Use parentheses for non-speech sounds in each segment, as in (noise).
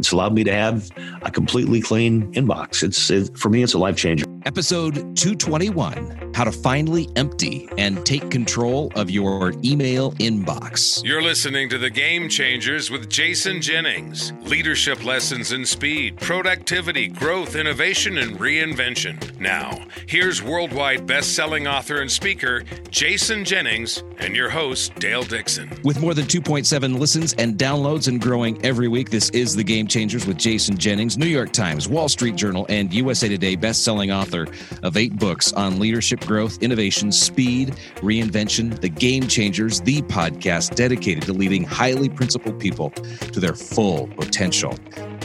It's allowed me to have a completely clean inbox. It's it, for me, it's a life changer. Episode 221 How to Finally Empty and Take Control of Your Email Inbox. You're listening to The Game Changers with Jason Jennings. Leadership lessons in speed, productivity, growth, innovation, and reinvention. Now, here's worldwide best selling author and speaker Jason Jennings and your host, Dale Dixon. With more than 2.7 listens and downloads and growing every week, this is The Game Changers with Jason Jennings, New York Times, Wall Street Journal, and USA Today best selling author author of eight books on leadership growth, innovation, speed, reinvention, the game changers, the podcast dedicated to leading highly principled people to their full potential.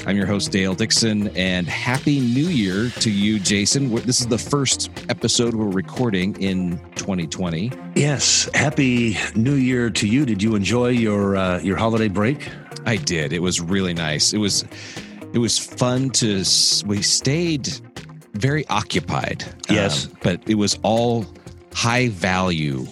I'm your host, Dale Dixon, and Happy New Year to you, Jason. This is the first episode we're recording in 2020. Yes, Happy New Year to you. Did you enjoy your uh, your holiday break? I did. It was really nice. It was it was fun to we stayed very occupied. Yes. Um, but it was all high value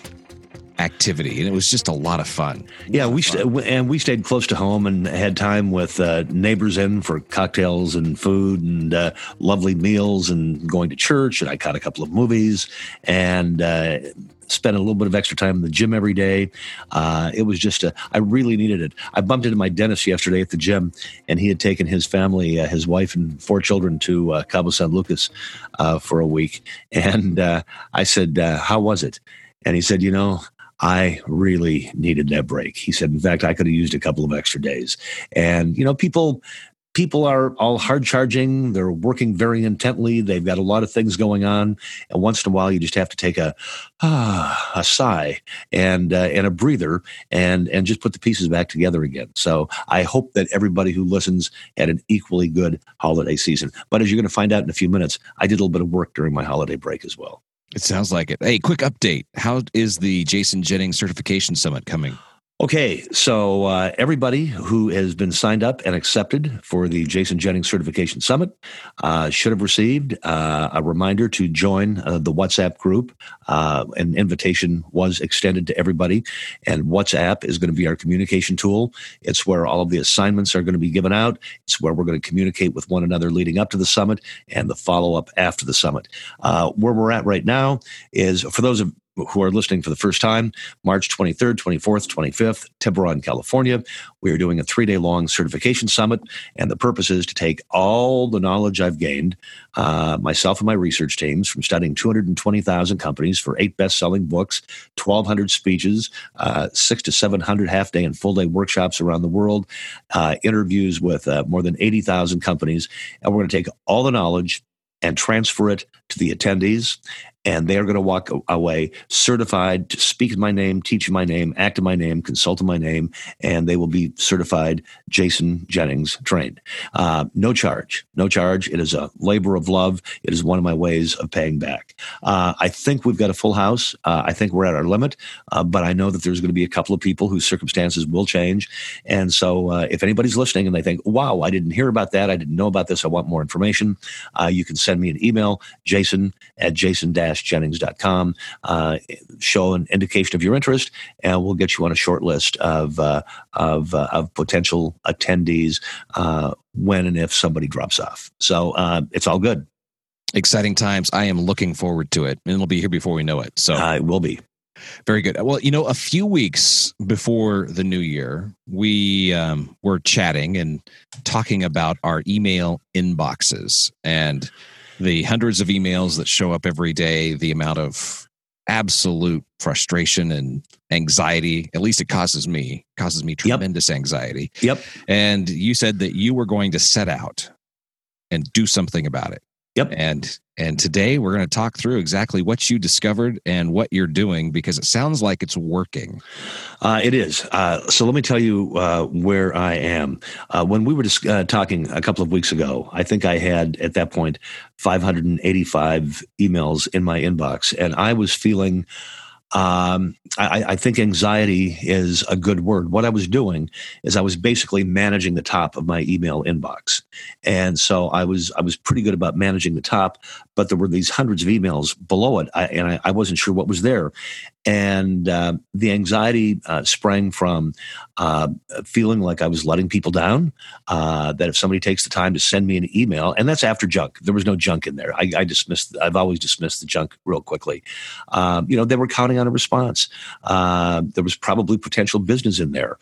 activity and it was just a lot of fun yeah we st- and we stayed close to home and had time with uh, neighbors in for cocktails and food and uh, lovely meals and going to church and i caught a couple of movies and uh, spent a little bit of extra time in the gym every day. Uh, it was just a, I really needed it. I bumped into my dentist yesterday at the gym, and he had taken his family, uh, his wife and four children, to uh, Cabo San Lucas uh, for a week. (laughs) And uh, I said, uh, "How was it?" And he said, "You know." I really needed that break. He said, in fact, I could have used a couple of extra days. And, you know, people people are all hard charging. They're working very intently. They've got a lot of things going on, and once in a while, you just have to take a ah, a sigh and uh, and a breather, and and just put the pieces back together again. So I hope that everybody who listens had an equally good holiday season. But as you're going to find out in a few minutes, I did a little bit of work during my holiday break as well. It sounds like it. Hey, quick update. How is the Jason Jennings Certification Summit coming? Okay, so uh, everybody who has been signed up and accepted for the Jason Jennings Certification Summit uh, should have received uh, a reminder to join uh, the WhatsApp group. Uh, an invitation was extended to everybody, and WhatsApp is going to be our communication tool. It's where all of the assignments are going to be given out. It's where we're going to communicate with one another leading up to the summit and the follow up after the summit. Uh, where we're at right now is for those of who are listening for the first time, March 23rd, 24th, 25th, Tiburon, California. We are doing a three day long certification summit, and the purpose is to take all the knowledge I've gained, uh, myself and my research teams, from studying 220,000 companies for eight best selling books, 1,200 speeches, uh, six to 700 half day and full day workshops around the world, uh, interviews with uh, more than 80,000 companies. And we're going to take all the knowledge and transfer it to the attendees and they are going to walk away certified to speak my name, teach my name, act in my name, consult in my name, and they will be certified Jason Jennings trained. Uh, no charge, no charge. It is a labor of love. It is one of my ways of paying back. Uh, I think we've got a full house. Uh, I think we're at our limit, uh, but I know that there's going to be a couple of people whose circumstances will change. And so, uh, if anybody's listening and they think, "Wow, I didn't hear about that. I didn't know about this. I want more information," uh, you can send me an email, Jason at Jason jennings.com. Uh, show an indication of your interest, and we'll get you on a short list of, uh, of, uh, of potential attendees uh, when and if somebody drops off. So uh, it's all good. Exciting times. I am looking forward to it, and it'll be here before we know it. So uh, it will be. Very good. Well, you know, a few weeks before the new year, we um, were chatting and talking about our email inboxes and the hundreds of emails that show up every day, the amount of absolute frustration and anxiety at least it causes me causes me tremendous yep. anxiety. Yep. And you said that you were going to set out and do something about it Yep. And and today we're going to talk through exactly what you discovered and what you're doing because it sounds like it's working. Uh, it is. Uh, so let me tell you uh, where I am. Uh, when we were just, uh, talking a couple of weeks ago, I think I had at that point 585 emails in my inbox, and I was feeling um, I, I, think anxiety is a good word. What I was doing is I was basically managing the top of my email inbox, and so I was I was pretty good about managing the top, but there were these hundreds of emails below it, I, and I, I, wasn't sure what was there. And uh, the anxiety uh, sprang from uh, feeling like I was letting people down. Uh, that if somebody takes the time to send me an email, and that's after junk, there was no junk in there. I, I dismissed. I've always dismissed the junk real quickly. Um, you know, they were counting on a response. Uh, there was probably potential business in there.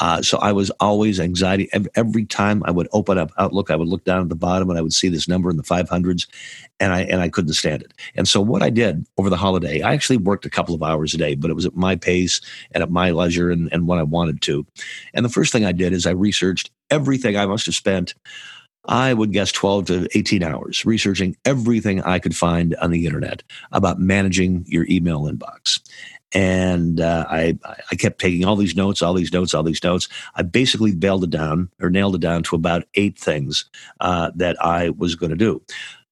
Uh, so I was always anxiety. Every time I would open up Outlook, I would look down at the bottom and I would see this number in the 500s, and I and I couldn't stand it. And so what I did over the holiday, I actually worked a couple of hours a day, but it was at my pace and at my leisure and, and when I wanted to. And the first thing I did is I researched everything I must have spent. I would guess 12 to 18 hours researching everything I could find on the internet about managing your email inbox and uh, I I kept taking all these notes, all these notes, all these notes. I basically bailed it down or nailed it down to about eight things uh, that I was going to do.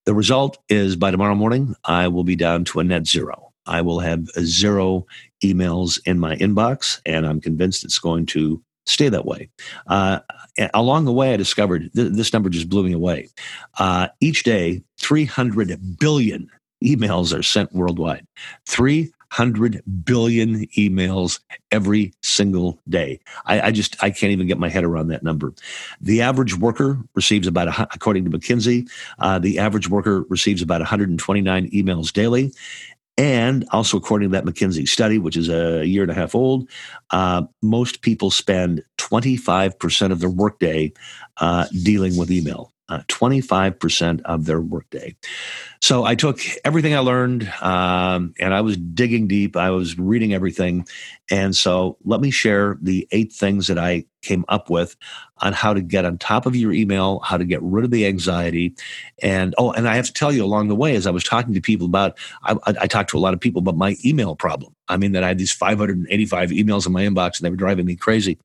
The result is by tomorrow morning, I will be down to a net zero. I will have zero emails in my inbox, and I'm convinced it's going to stay that way. Uh, along the way, I discovered th- this number just blew me away. Uh, each day, 300 billion emails are sent worldwide. 300 100 billion emails every single day. I, I, just, I can't even get my head around that number. The average worker receives about, a, according to McKinsey, uh, the average worker receives about 129 emails daily. And also, according to that McKinsey study, which is a year and a half old, uh, most people spend 25% of their workday uh, dealing with email. Uh, 25% of their workday. So I took everything I learned um, and I was digging deep. I was reading everything. And so let me share the eight things that I came up with on how to get on top of your email, how to get rid of the anxiety. And oh, and I have to tell you along the way, as I was talking to people about, I, I talked to a lot of people about my email problem. I mean, that I had these 585 emails in my inbox and they were driving me crazy.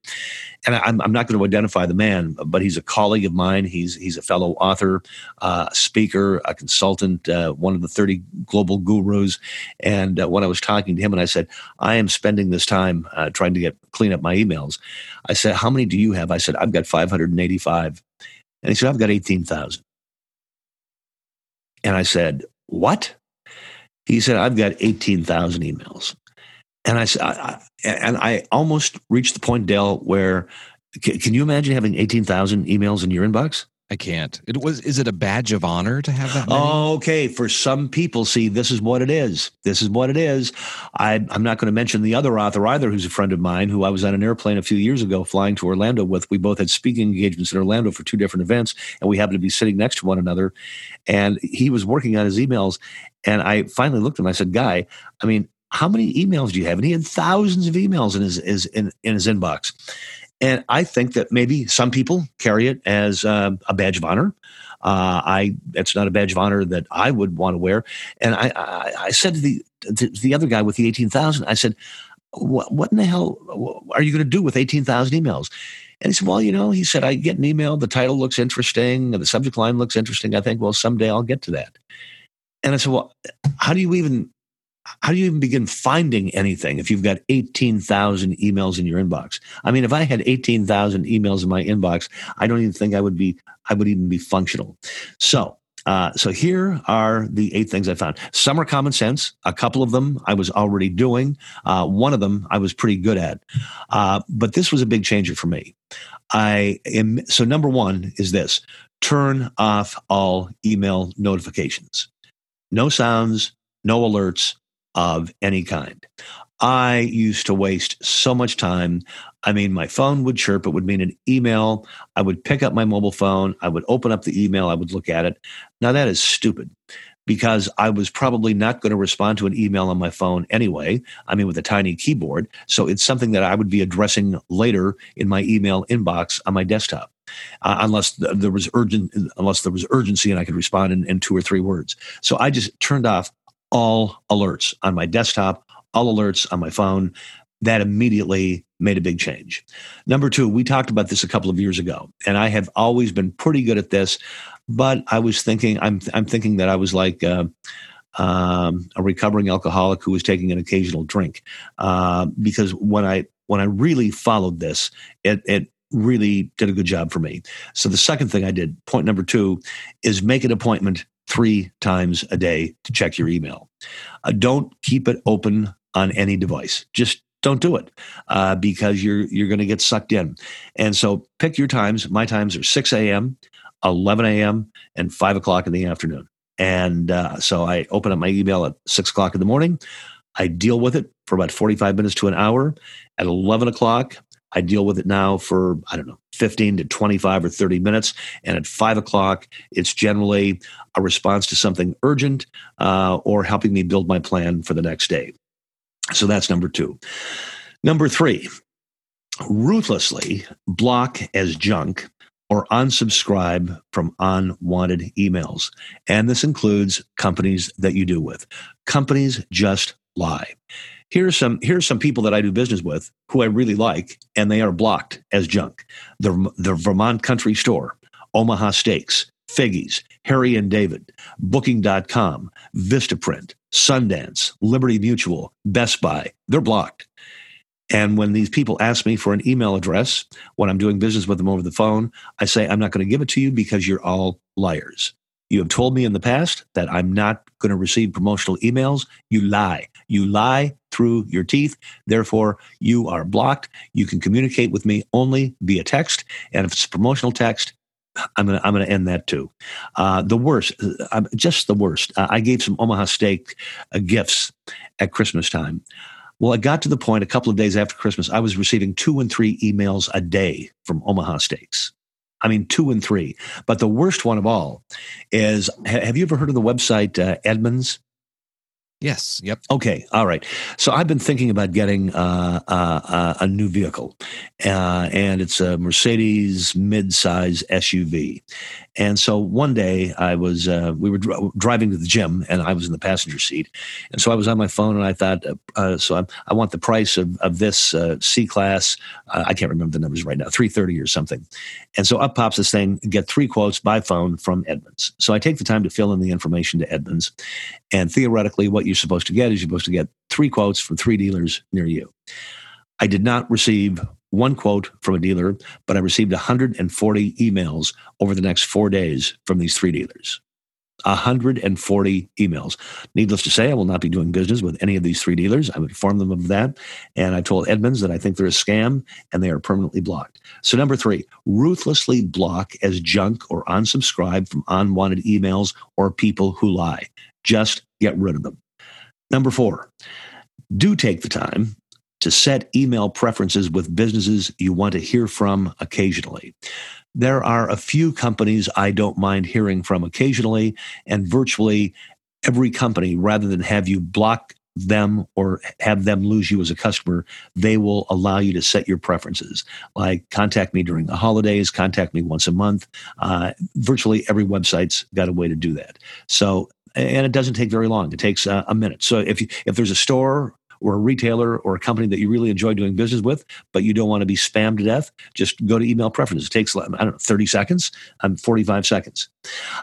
And I'm, I'm not going to identify the man, but he's a colleague of mine. He's, he's a fellow author, uh, speaker, a consultant, uh, one of the 30 global gurus. And uh, when I was talking to him and I said, I am spending this time uh, trying to get clean up my emails. I said, How many do you have? I said, I've got 585. And he said, I've got 18,000. And I said, What? He said, I've got 18,000 emails. And I, said, and I almost reached the point, Dale, where can, can you imagine having 18,000 emails in your inbox? I can't. It was. Is it a badge of honor to have that? Many? Oh, okay, for some people, see, this is what it is. This is what it is. I, am not going to mention the other author either, who's a friend of mine, who I was on an airplane a few years ago flying to Orlando with. We both had speaking engagements in Orlando for two different events, and we happened to be sitting next to one another. And he was working on his emails, and I finally looked at him. I said, "Guy, I mean, how many emails do you have?" And he had thousands of emails in his, his in, in his inbox. And I think that maybe some people carry it as uh, a badge of honor. Uh, I it's not a badge of honor that I would want to wear. And I, I, I said to the to the other guy with the eighteen thousand, I said, what, what in the hell are you going to do with eighteen thousand emails? And he said, well, you know, he said, I get an email. The title looks interesting. The subject line looks interesting. I think, well, someday I'll get to that. And I said, well, how do you even how do you even begin finding anything if you've got 18,000 emails in your inbox? I mean, if I had 18,000 emails in my inbox, I don't even think I would be, I would even be functional. So, uh, so here are the eight things I found. Some are common sense. A couple of them I was already doing. Uh, one of them I was pretty good at. Uh, but this was a big changer for me. I am, so number one is this turn off all email notifications. No sounds, no alerts, of any kind. I used to waste so much time. I mean, my phone would chirp. It would mean an email. I would pick up my mobile phone. I would open up the email. I would look at it. Now, that is stupid because I was probably not going to respond to an email on my phone anyway. I mean, with a tiny keyboard. So it's something that I would be addressing later in my email inbox on my desktop. Uh, unless there was urgent, unless there was urgency, and I could respond in, in two or three words. So I just turned off all alerts on my desktop, all alerts on my phone. That immediately made a big change. Number two, we talked about this a couple of years ago, and I have always been pretty good at this, but I was thinking, I'm, I'm thinking that I was like, uh, um, a recovering alcoholic who was taking an occasional drink, uh, because when I when I really followed this, it it really did a good job for me. So the second thing I did, point number two, is make an appointment three times a day to check your email. Uh, don't keep it open on any device. Just don't do it uh, because you're you're going to get sucked in. And so pick your times. My times are 6 a.m., 11 a.m., and 5 o'clock in the afternoon. And uh, so I open up my email at 6 o'clock in the morning. I deal with it for about 45 minutes to an hour. At 11 o'clock, I deal with it now for, I don't know, 15 to 25 or 30 minutes. And at five o'clock, it's generally a response to something urgent uh, or helping me build my plan for the next day. So that's number two. Number three, ruthlessly block as junk or unsubscribe from unwanted emails. And this includes companies that you do with. Companies just lie. Here's some here's some people that I do business with who I really like, and they are blocked as junk. The, the Vermont Country Store, Omaha Steaks, Figi's, Harry and David, Booking.com, Vistaprint, Sundance, Liberty Mutual, Best Buy. They're blocked. And when these people ask me for an email address when I'm doing business with them over the phone, I say, I'm not going to give it to you because you're all liars. You have told me in the past that I'm not going to receive promotional emails. You lie. You lie through your teeth. Therefore, you are blocked. You can communicate with me only via text. And if it's promotional text, I'm gonna I'm gonna end that too. Uh, the worst, uh, just the worst. Uh, I gave some Omaha steak uh, gifts at Christmas time. Well, it got to the point a couple of days after Christmas, I was receiving two and three emails a day from Omaha Steaks. I mean, two and three. But the worst one of all is have you ever heard of the website uh, Edmunds? Yes. Yep. Okay. All right. So I've been thinking about getting uh, uh, uh a new vehicle, uh, and it's a Mercedes mid-size SUV. And so one day I was uh, we were dr- driving to the gym, and I was in the passenger seat, and so I was on my phone, and I thought, Uh, so I'm, i want the price of of this uh, C class. Uh, I can't remember the numbers right now, three thirty or something. And so up pops this thing: get three quotes by phone from Edmunds. So I take the time to fill in the information to Edmunds, and theoretically, what you're supposed to get is you're supposed to get three quotes from three dealers near you. I did not receive one quote from a dealer, but I received 140 emails over the next four days from these three dealers. 140 emails. Needless to say, I will not be doing business with any of these three dealers. I would inform them of that. And I told Edmunds that I think they're a scam and they are permanently blocked. So, number three, ruthlessly block as junk or unsubscribe from unwanted emails or people who lie. Just get rid of them. Number four, do take the time to set email preferences with businesses you want to hear from occasionally. There are a few companies I don't mind hearing from occasionally, and virtually every company, rather than have you block them or have them lose you as a customer, they will allow you to set your preferences. Like contact me during the holidays, contact me once a month. Uh, virtually every website's got a way to do that. So and it doesn't take very long. It takes uh, a minute. So if you, if there's a store or a retailer or a company that you really enjoy doing business with, but you don't want to be spammed to death, just go to email preferences. It takes, I don't know, 30 seconds, I'm 45 seconds.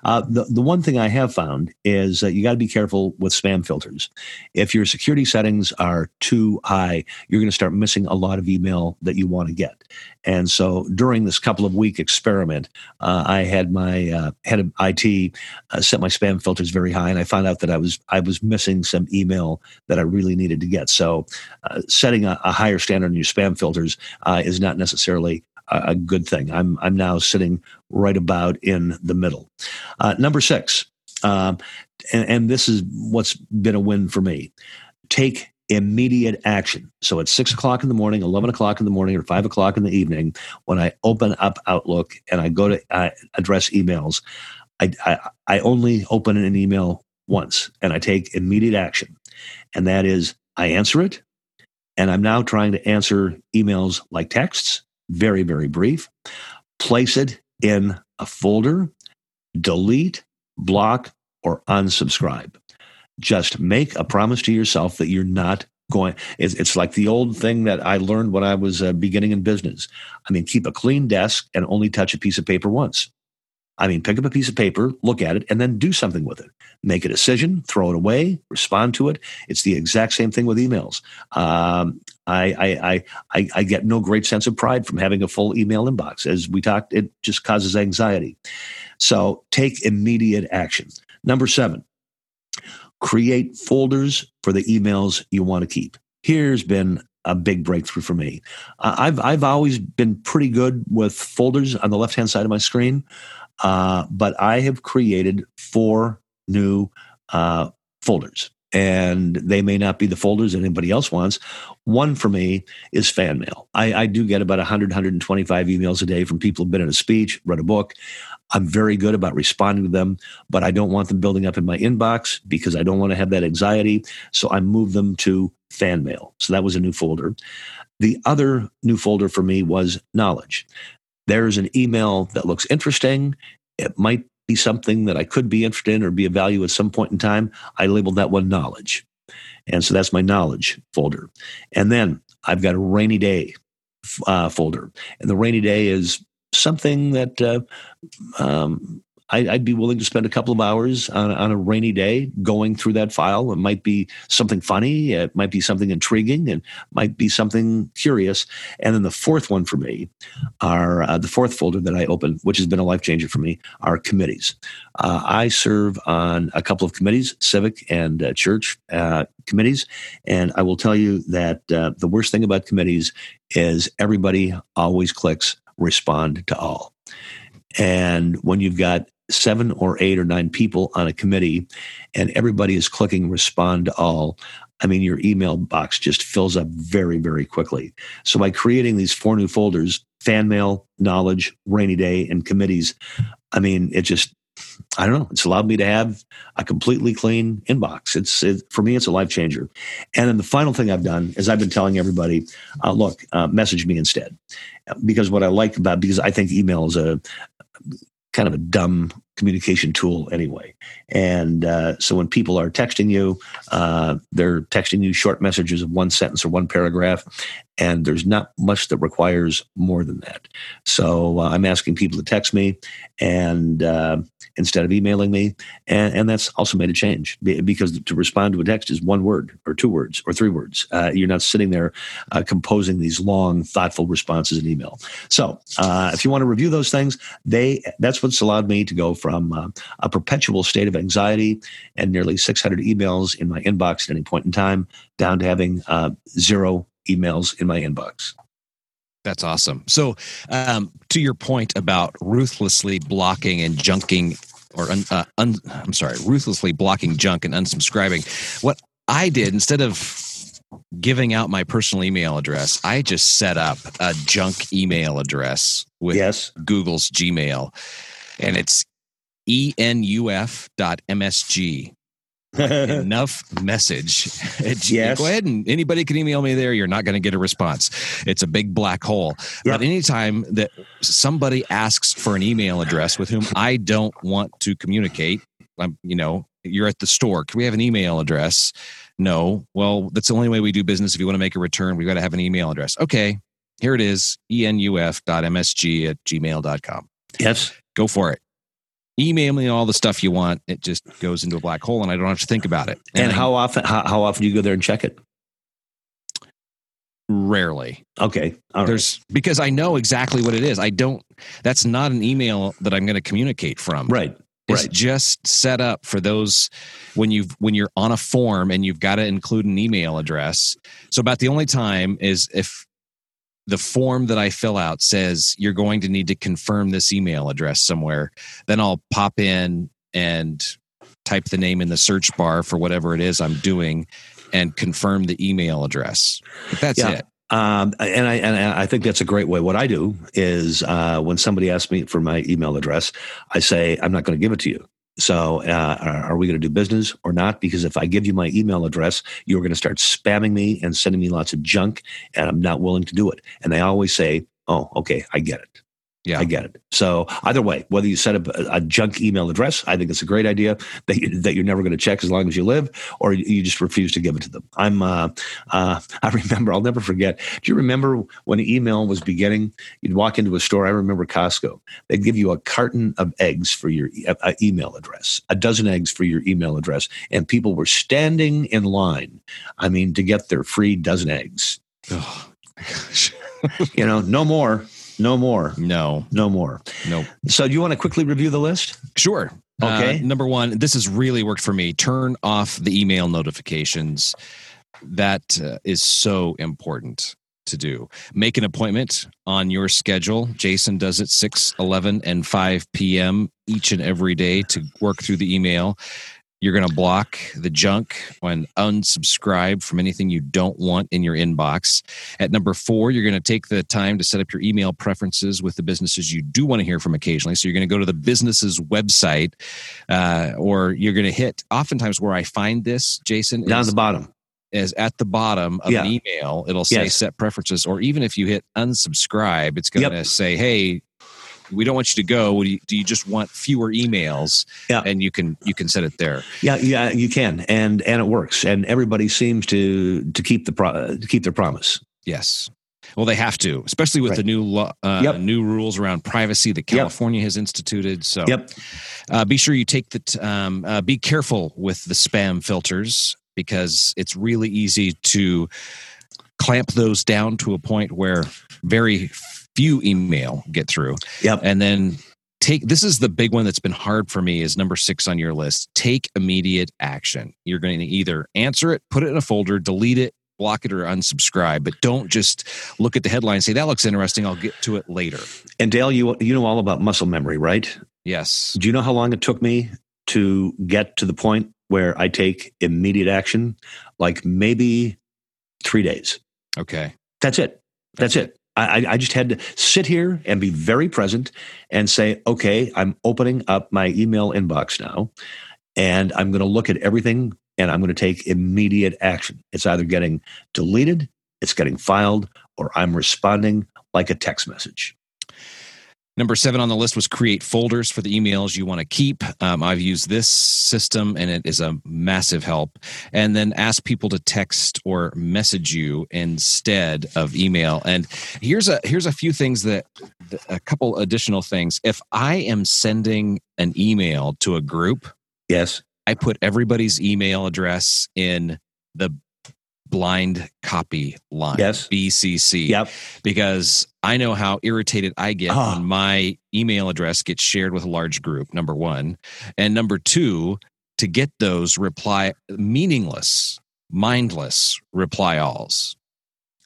Uh, the, the one thing I have found is that you got to be careful with spam filters. If your security settings are too high, you're going to start missing a lot of email that you want to get. And so during this couple of week experiment, uh, I had my uh, head of IT uh, set my spam filters very high, and I found out that I was I was missing some email that I really needed to get. So uh, setting a, a, higher standard on your spam filters uh, is not necessarily a, a, good thing. I'm I'm now sitting right about in the middle. Uh, number six, um, and, and this is what's been a win for me. Take immediate action. So at six o'clock in the morning, 11 o'clock in the morning, or five o'clock in the evening, when I open up Outlook and I go to uh, address emails, I, I, I only open an email once and I take immediate action. And that is I answer it. And I'm now trying to answer emails like texts, very, very brief, place it in a folder, delete, block, or unsubscribe. Just make a promise to yourself that you're not going it's, it's like the old thing that i learned when i was uh, beginning in business. I mean keep a clean desk and only touch a piece of paper once i mean pick up a piece of paper look at it and then do something with it. Make a decision throw it away respond to it. It's the exact same thing with emails. Um, I, I, I, I get no great sense of pride from having a full email inbox. As we talked it just causes anxiety. So take immediate action. Number seven, create folders for the emails you want to keep. Here's been a big breakthrough for me. Uh, I've I've always been pretty good with folders on the left hand side of my screen, uh, but I have created four new uh, folders and they may not be the folders that anybody else wants. One for me is fan mail. I, I, do get about 100, 125 emails a day from people who've been in a speech, read a book. I'm very good about responding to them, but I don't want them building up in my inbox because I don't want to have that anxiety. So I move them to fan mail. So that was a new folder. The other new folder for me was knowledge. There's an email that looks interesting. It might be something that I could be interested in or be of value at some point in time. I labeled that one knowledge. And so that's my knowledge folder. And then I've got a rainy day uh, folder. And the rainy day is something that uh, um, I, would be willing to spend a couple of hours on, on, a rainy day going through that file. It might be something funny, it might be something intriguing, and might be something curious. And then the fourth one for me are uh, the fourth folder that I open, which has been a life changer for me, are committees. Uh, I serve on a couple of committees, civic and uh, church uh, committees, and I will tell you that uh, the worst thing about committees is everybody always clicks respond to all. And when you've got seven or eight or nine people on a committee and everybody is clicking respond to all, I mean, your email box just fills up very, very quickly. So by creating these four new folders, fan mail, knowledge, rainy day, and committees, I mean, it just, I don't know. It's allowed me to have a completely clean inbox. It's it, for me, it's a life changer. And then the final thing I've done is I've been telling everybody, uh, look, uh, message me instead, because what I like about because I think email is a kind of a dumb communication tool anyway. And uh, so when people are texting you, uh, they're texting you short messages of one sentence or one paragraph, and there's not much that requires more than that. So uh, I'm asking people to text me, and uh, instead of emailing me, and, and, that's also made a change because to respond to a text is one word or two words or three words. Uh, you're not sitting there uh, composing these long, thoughtful responses in email. So uh, if you want to review those things, they that's what's allowed me to go from uh, a perpetual state of anxiety and nearly 600 emails in my inbox at any point in time down to having zero emails in my inbox. That's awesome. So, um, to your point about ruthlessly blocking and junking, or un, uh, un, I'm sorry, ruthlessly blocking junk and unsubscribing, what I did instead of giving out my personal email address, I just set up a junk email address with yes. Google's Gmail, and it's enuf.msg (laughs) enough message. (laughs) yes. Go ahead and anybody can email me there. You're not going to get a response. It's a big black hole. Yep. But anytime that somebody asks for an email address with whom I don't want to communicate, I'm, you know, you're at the store. Can we have an email address? No. Well, that's the only way we do business. If you want to make a return, we've got to have an email address. Okay. Here it is enuf.msg at gmail.com. Yes. Go for it email me all the stuff you want. It just goes into a black hole, and I don't have to think about it. And, and how often? How, how, often do you go there and check it? Rarely. Okay. There's because I know exactly what it is. I don't. That's not an email that I'm going to communicate from. Right. It's right. just set up for those when you've when you're on a form and you've got to include an email address. So about the only time is if the form that I fill out says you're going to need to confirm this email address somewhere, then I'll pop in and type the name in the search bar for whatever it is I'm doing and confirm the email address. But that's yeah. it. Um, and I and I think that's a great way. What I do is uh, when somebody asks me for my email address, I say I'm not going to give it to you. So, uh, are we going to do business or not? Because if I give you my email address, you're going to start spamming me and sending me lots of junk, and I'm not willing to do it. And they always say, "Oh, okay, I get it." Yeah, I get it. So either way, whether you set up a, a junk email address, I think it's a great idea (laughs) that you, that you're never going to check as long as you live, or you just refuse to give it to them. I'm. Uh, uh, (laughs) I remember. I'll never forget. Do you remember when email was beginning? You'd walk into a store. I remember Costco. They'd give you a carton of eggs for your uh, email address, a dozen eggs for your email address, and people were standing in line. I mean, to get their free dozen eggs. Oh, (laughs) you know, no more No more. No, No more. no. So, do you want to quickly review the list? Sure. Okay. Uh, number one, this has really worked for me. Turn off the email notifications. That uh, is so important to do. Make an appointment on your schedule. Jason does it 6, 11, and 5 p.m. each and every day to work through the email. You're going to block the junk and unsubscribe from anything you don't want in your inbox. At number four, you're going to take the time to set up your email preferences with the businesses you do want to hear from occasionally. So you're going to go to the business's website, uh, or you're going to hit. Oftentimes, where I find this, Jason, Down at the bottom. is at the bottom of Yeah. an email. It'll say Yes. set preferences, or even if you hit unsubscribe, it's going Yep. to say, "Hey, we don't want you to go. Do you, do you just want fewer emails?" Yeah. and you can you can set it there. Yeah, yeah, you can, and and it works, and everybody seems to to keep the pro- to keep their promise. Yes. Well, they have to, especially with Right. the new law, uh, Yep. new rules around privacy that Yep. California has instituted. So, Yep. uh, be sure you take that. Um, uh, be careful with the spam filters because it's really easy to clamp those down to a point where very few email get through, Yep. and then take this is the big one that's been hard for me is number six on your list take immediate action you're going to either answer it put it in a folder delete it block it or unsubscribe but don't just look at the headline and say that looks interesting i'll get to it later And Dale, you you know all about muscle memory, right? yes Do you know how long it took me to get to the point where I take immediate action? Like maybe three days. okay That's it. That's, it. I, I- I just had to sit here and be very present and say, okay, I'm opening up my email inbox now, and I'm going to look at everything and I'm going to take immediate action. It's either getting deleted, it's getting filed, or I'm responding like a text message. Number seven on the list was create folders for the emails you want to keep. Um, I've used this system and it is a massive help. And then ask people to text or message you instead of email. And here's a here's a few things that a couple additional things. If I am sending an email to a group, Yes. I put everybody's email address in the blind copy line. Yes. BCC Yep. because I know how irritated I get Ah. when my email address gets shared with a large group, number one. And number two, to get those reply meaningless, mindless reply alls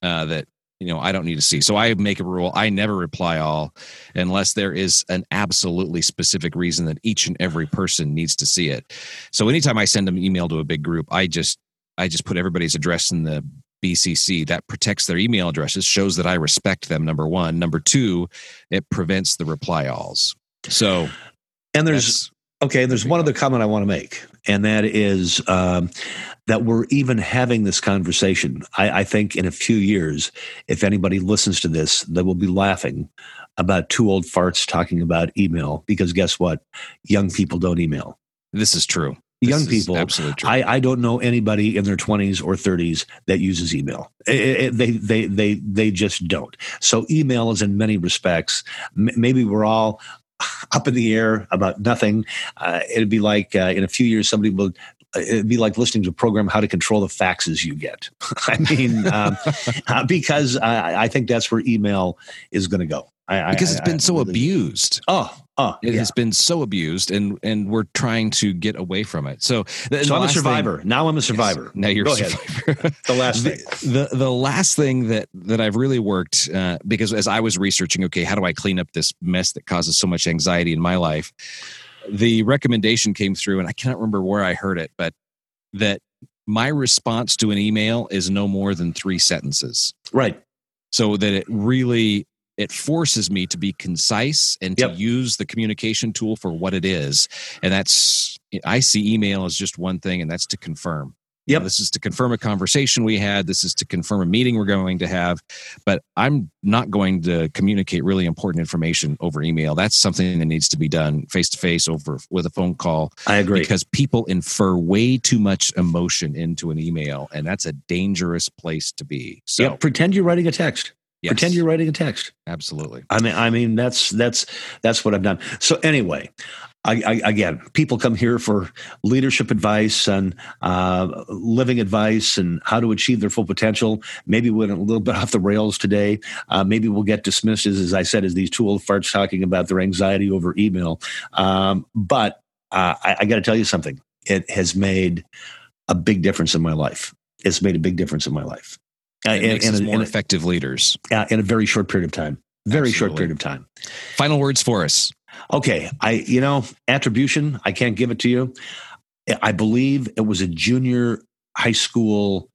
uh, that you know I don't need to see. So I make a rule: I never reply all unless there is an absolutely specific reason that each and every person needs to see it. So anytime I send an email to a big group, I just I just put everybody's address in the BCC. That protects their email addresses, shows that I respect them. Number one. Number two, it prevents the reply alls. So And there's Okay, there's one other comment I want to make, and that is um, that we're even having this conversation. I, I think in a few years, if anybody listens to this, they will be laughing about two old farts talking about email because guess what? Young people don't email. this is true. Young people. I, I don't know anybody in their 20s or 30s that uses email. Eh, eh, they, they, they, they just don't. So, email is in many respects, m- maybe we're all up in the air about nothing. Uh, it'd be like uh, in a few years, somebody will. uh, It'd be like listening to a program how to control the faxes you get. (laughs) I mean, um, (laughs) uh, because I, I think that's where email is going to go. I, I- because it's I- been I so really- abused. Oh, oh, It yeah. has been so abused, and and we're trying to get away from it. So, the, So the I'm a last thing- survivor. now I'm a survivor. Yes. Now you're Go a ahead. survivor. (laughs) The last thing. the, the the last thing that that I've really worked uh, because as I was researching, okay, how do I clean up this mess that causes so much anxiety in my life? The recommendation came through, and I cannot remember where I heard it, but that my response to an email is no more than three sentences, Right. so that it really it forces me to be concise and to Yep. use the communication tool for what it is, and that's I see email as just one thing, and that's to confirm. You know, This is to confirm a conversation we had. This is to confirm a meeting we're going to have. But I'm not going to communicate really important information over email. That's something that needs to be done face to face over with a phone call I agree. because people infer way too much emotion into an email, and that's a dangerous place to be. So, Yep. Pretend you're writing a text. Yes, Pretend you're writing a text. absolutely. I mean, I mean that's that's that's what I've done. So anyway, I, I, again, people come here for leadership advice and uh, living advice and how to achieve their full potential. Maybe we went a little bit (laughs) off the rails today. Uh, maybe we'll get dismissed, as, as I said, as these two old farts talking about their anxiety over email. Um, but uh, I, I got to tell you something. It has made a big difference in my life. It's made a big difference in my life. Uh, it makes us more effective leaders. Uh, in a very short period of time. Very Absolutely. short period of time. Final words for us. Okay, I you know attribution. I can't give it to you. I believe it was a junior high school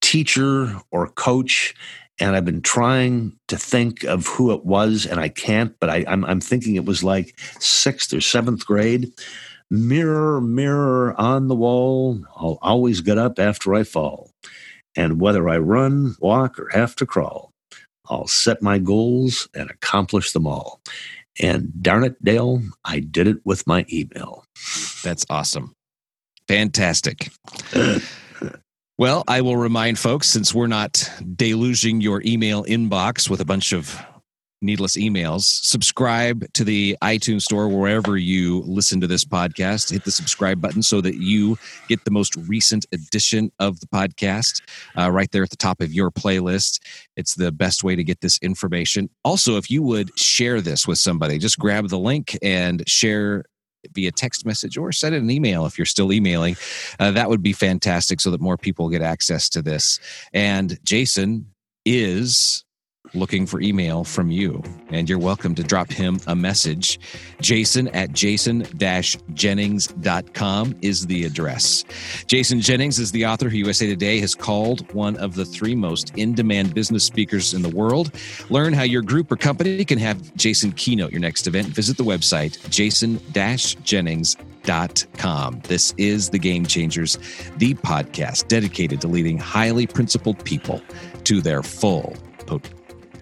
teacher or coach, and I've been trying to think of who it was, and I can't. But I, I'm I'm thinking it was like sixth or seventh grade. Mirror, mirror on the wall, I'll always get up after I fall. And whether I run, walk, or have to crawl, I'll set my goals and accomplish them all. And darn it, Dale, I did it with my email. That's awesome. Fantastic. (laughs) well, I will remind folks since we're not deluging your email inbox with a bunch of needless emails. Subscribe to the iTunes store wherever you listen to this podcast. Hit the subscribe button so that you get the most recent edition of the podcast uh, right there at the top of your playlist. It's the best way to get this information. Also, if you would share this with somebody, just grab the link and share via text message or send an email if you're still emailing. Uh, that would be fantastic so that more people get access to this. And Jason is looking for email from you. And you're welcome to drop him a message. Jason at jason-jennings.com is the address. Jason Jennings is the author who USA Today has called one of the three most in-demand business speakers in the world. Learn how your group or company can have Jason keynote your next event. Visit the website jason-jennings.com. This is The Game Changers, the podcast dedicated to leading highly principled people to their full potential